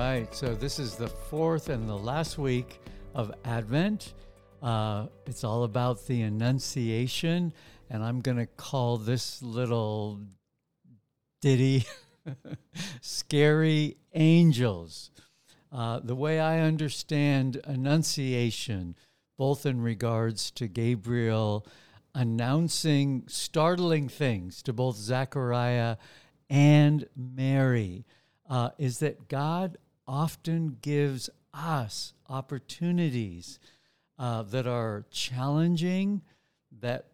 right. So this is the fourth and the last week of Advent. Uh, it's all about the Annunciation, and I'm going to call this little ditty Scary Angels. Uh, the way I understand Annunciation, both in regards to Gabriel announcing startling things to both Zechariah and Mary uh, is that God often gives us opportunities uh, that are challenging, that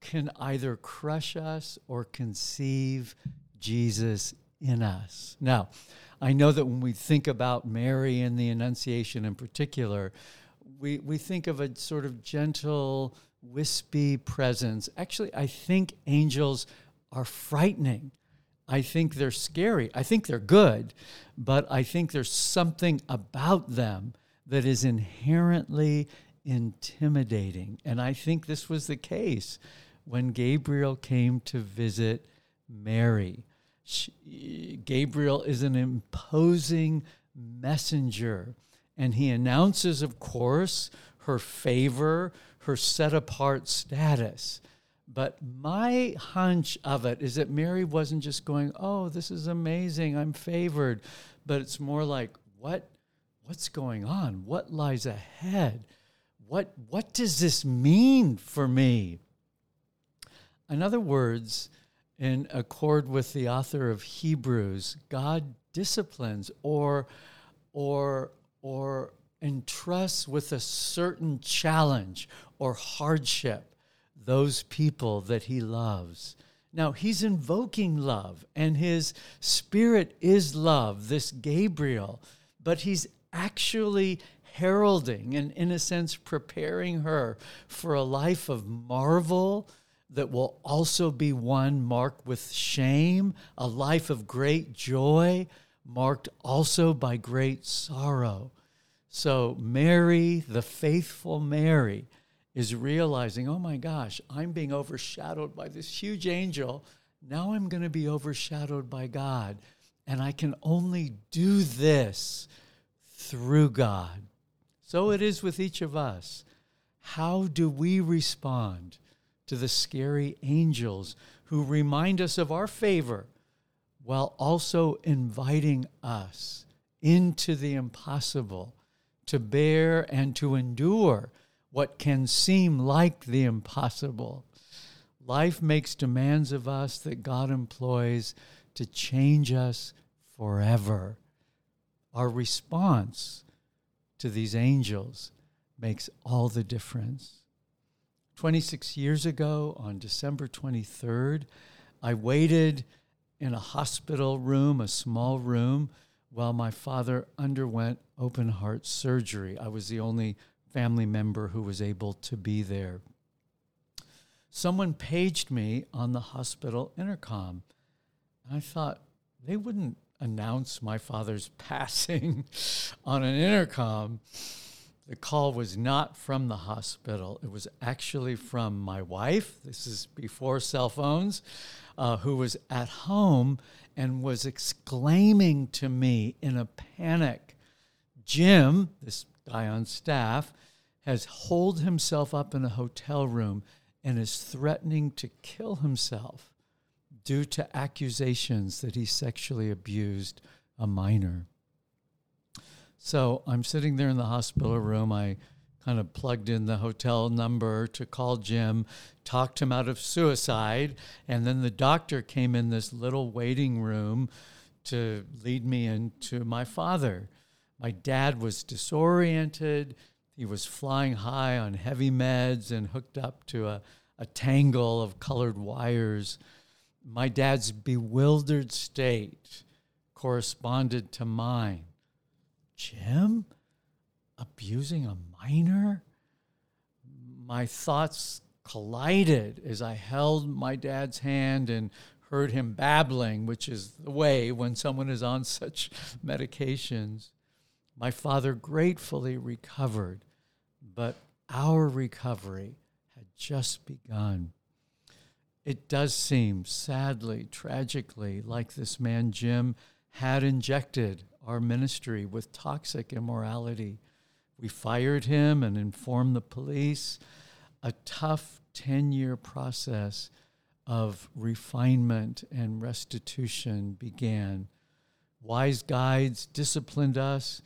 can either crush us or conceive Jesus in us. Now, I know that when we think about Mary and the Annunciation in particular, we, we think of a sort of gentle, wispy presence. Actually, I think angels are frightening. I think they're scary. I think they're good, but I think there's something about them that is inherently intimidating. And I think this was the case when Gabriel came to visit Mary. She, Gabriel is an imposing messenger, and he announces, of course, her favor, her set apart status. But my hunch of it is that Mary wasn't just going, "Oh, this is amazing. I'm favored." But it's more like, "What what's going on? What lies ahead? What what does this mean for me?" In other words, in accord with the author of Hebrews, God disciplines or or or entrusts with a certain challenge or hardship those people that he loves. Now, he's invoking love, and his spirit is love, this Gabriel, but he's actually heralding and, in a sense, preparing her for a life of marvel that will also be one marked with shame, a life of great joy, marked also by great sorrow. So, Mary, the faithful Mary, is realizing, oh my gosh, I'm being overshadowed by this huge angel. Now I'm going to be overshadowed by God. And I can only do this through God. So it is with each of us. How do we respond to the scary angels who remind us of our favor while also inviting us into the impossible to bear and to endure what can seem like the impossible. Life makes demands of us that God employs to change us forever. Our response to these angels makes all the difference. 26 years ago, on December 23rd, I waited in a hospital room, a small room, while my father underwent open heart surgery. I was the only family member who was able to be there. Someone paged me on the hospital intercom. I thought they wouldn't announce my father's passing on an intercom. The call was not from the hospital. It was actually from my wife. This is before cell phones, uh, who was at home and was exclaiming to me in a panic Jim, this guy on staff, has holed himself up in a hotel room and is threatening to kill himself due to accusations that he sexually abused a minor. So I'm sitting there in the hospital room. I kind of plugged in the hotel number to call Jim, talked him out of suicide, and then the doctor came in this little waiting room to lead me into my father. My dad was disoriented. He was flying high on heavy meds and hooked up to a, a tangle of colored wires. My dad's bewildered state corresponded to mine. Jim? Abusing a minor? My thoughts collided as I held my dad's hand and heard him babbling, which is the way when someone is on such medications. My father gratefully recovered, but our recovery had just begun. It does seem, sadly, tragically, like this man Jim had injected our ministry with toxic immorality. We fired him and informed the police. A tough 10 year process of refinement and restitution began. Wise guides disciplined us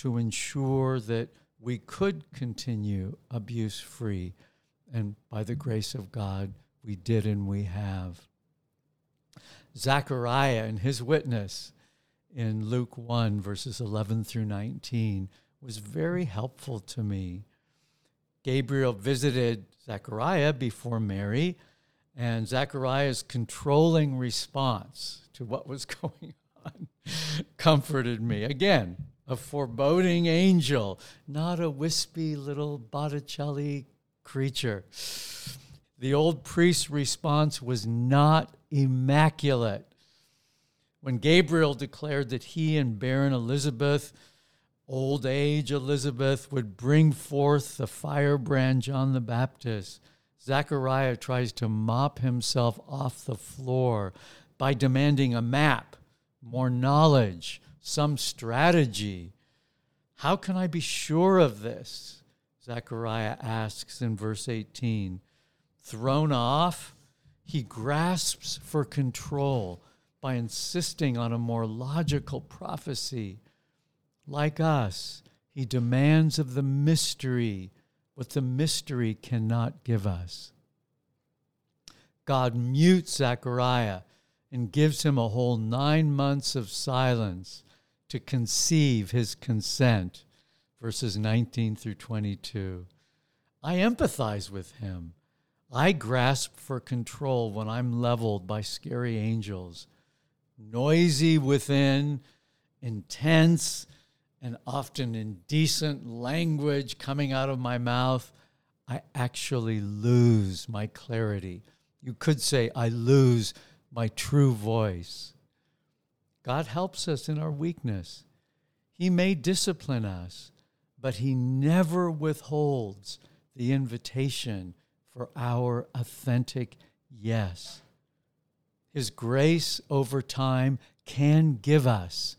to ensure that we could continue abuse free. And by the grace of God, we did and we have. Zechariah and his witness in Luke 1, verses 11 through 19, was very helpful to me. Gabriel visited Zechariah before Mary, and Zechariah's controlling response to what was going on comforted me. Again, a foreboding angel, not a wispy little Botticelli creature. The old priest's response was not immaculate. When Gabriel declared that he and barren Elizabeth, old age Elizabeth, would bring forth the firebrand John the Baptist, Zechariah tries to mop himself off the floor by demanding a map, more knowledge, some strategy. How can I be sure of this? Zechariah asks in verse 18. Thrown off, he grasps for control by insisting on a more logical prophecy. Like us, he demands of the mystery what the mystery cannot give us. God mutes Zechariah and gives him a whole nine months of silence to conceive his consent, verses 19 through 22. I empathize with him. I grasp for control when I'm leveled by scary angels, noisy within, intense, and often indecent language coming out of my mouth. I actually lose my clarity. You could say, I lose my true voice. God helps us in our weakness. He may discipline us, but He never withholds the invitation for our authentic yes. His grace over time can give us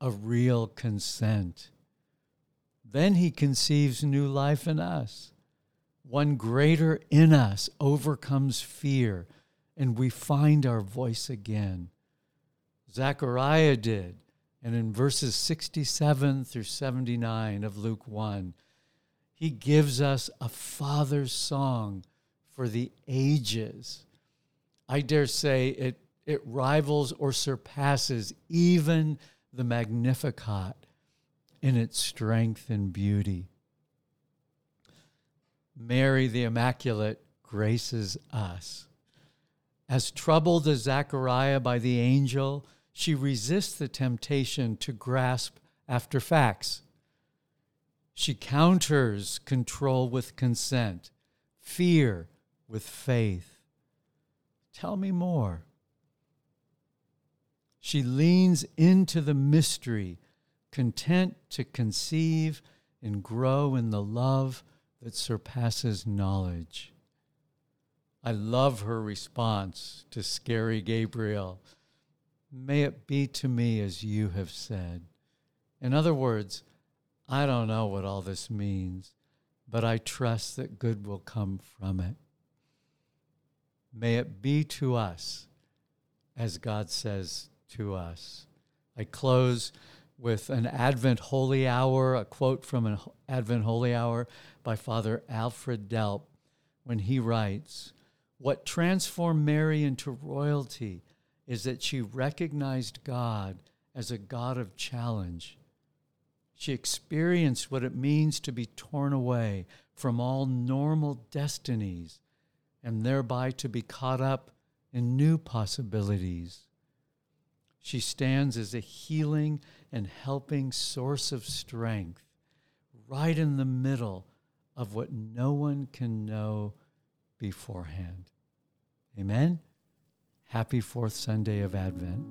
a real consent. Then He conceives new life in us. One greater in us overcomes fear, and we find our voice again. Zechariah did. And in verses 67 through 79 of Luke 1, he gives us a father's song for the ages. I dare say it, it rivals or surpasses even the Magnificat in its strength and beauty. Mary the Immaculate graces us. As troubled as Zechariah by the angel, she resists the temptation to grasp after facts. She counters control with consent, fear with faith. Tell me more. She leans into the mystery, content to conceive and grow in the love that surpasses knowledge. I love her response to scary Gabriel May it be to me as you have said. In other words, I don't know what all this means, but I trust that good will come from it. May it be to us as God says to us. I close with an Advent Holy Hour, a quote from an Advent Holy Hour by Father Alfred Delp when he writes, What transformed Mary into royalty is that she recognized God as a God of challenge. She experienced what it means to be torn away from all normal destinies and thereby to be caught up in new possibilities. She stands as a healing and helping source of strength right in the middle of what no one can know beforehand. Amen. Happy fourth Sunday of Advent.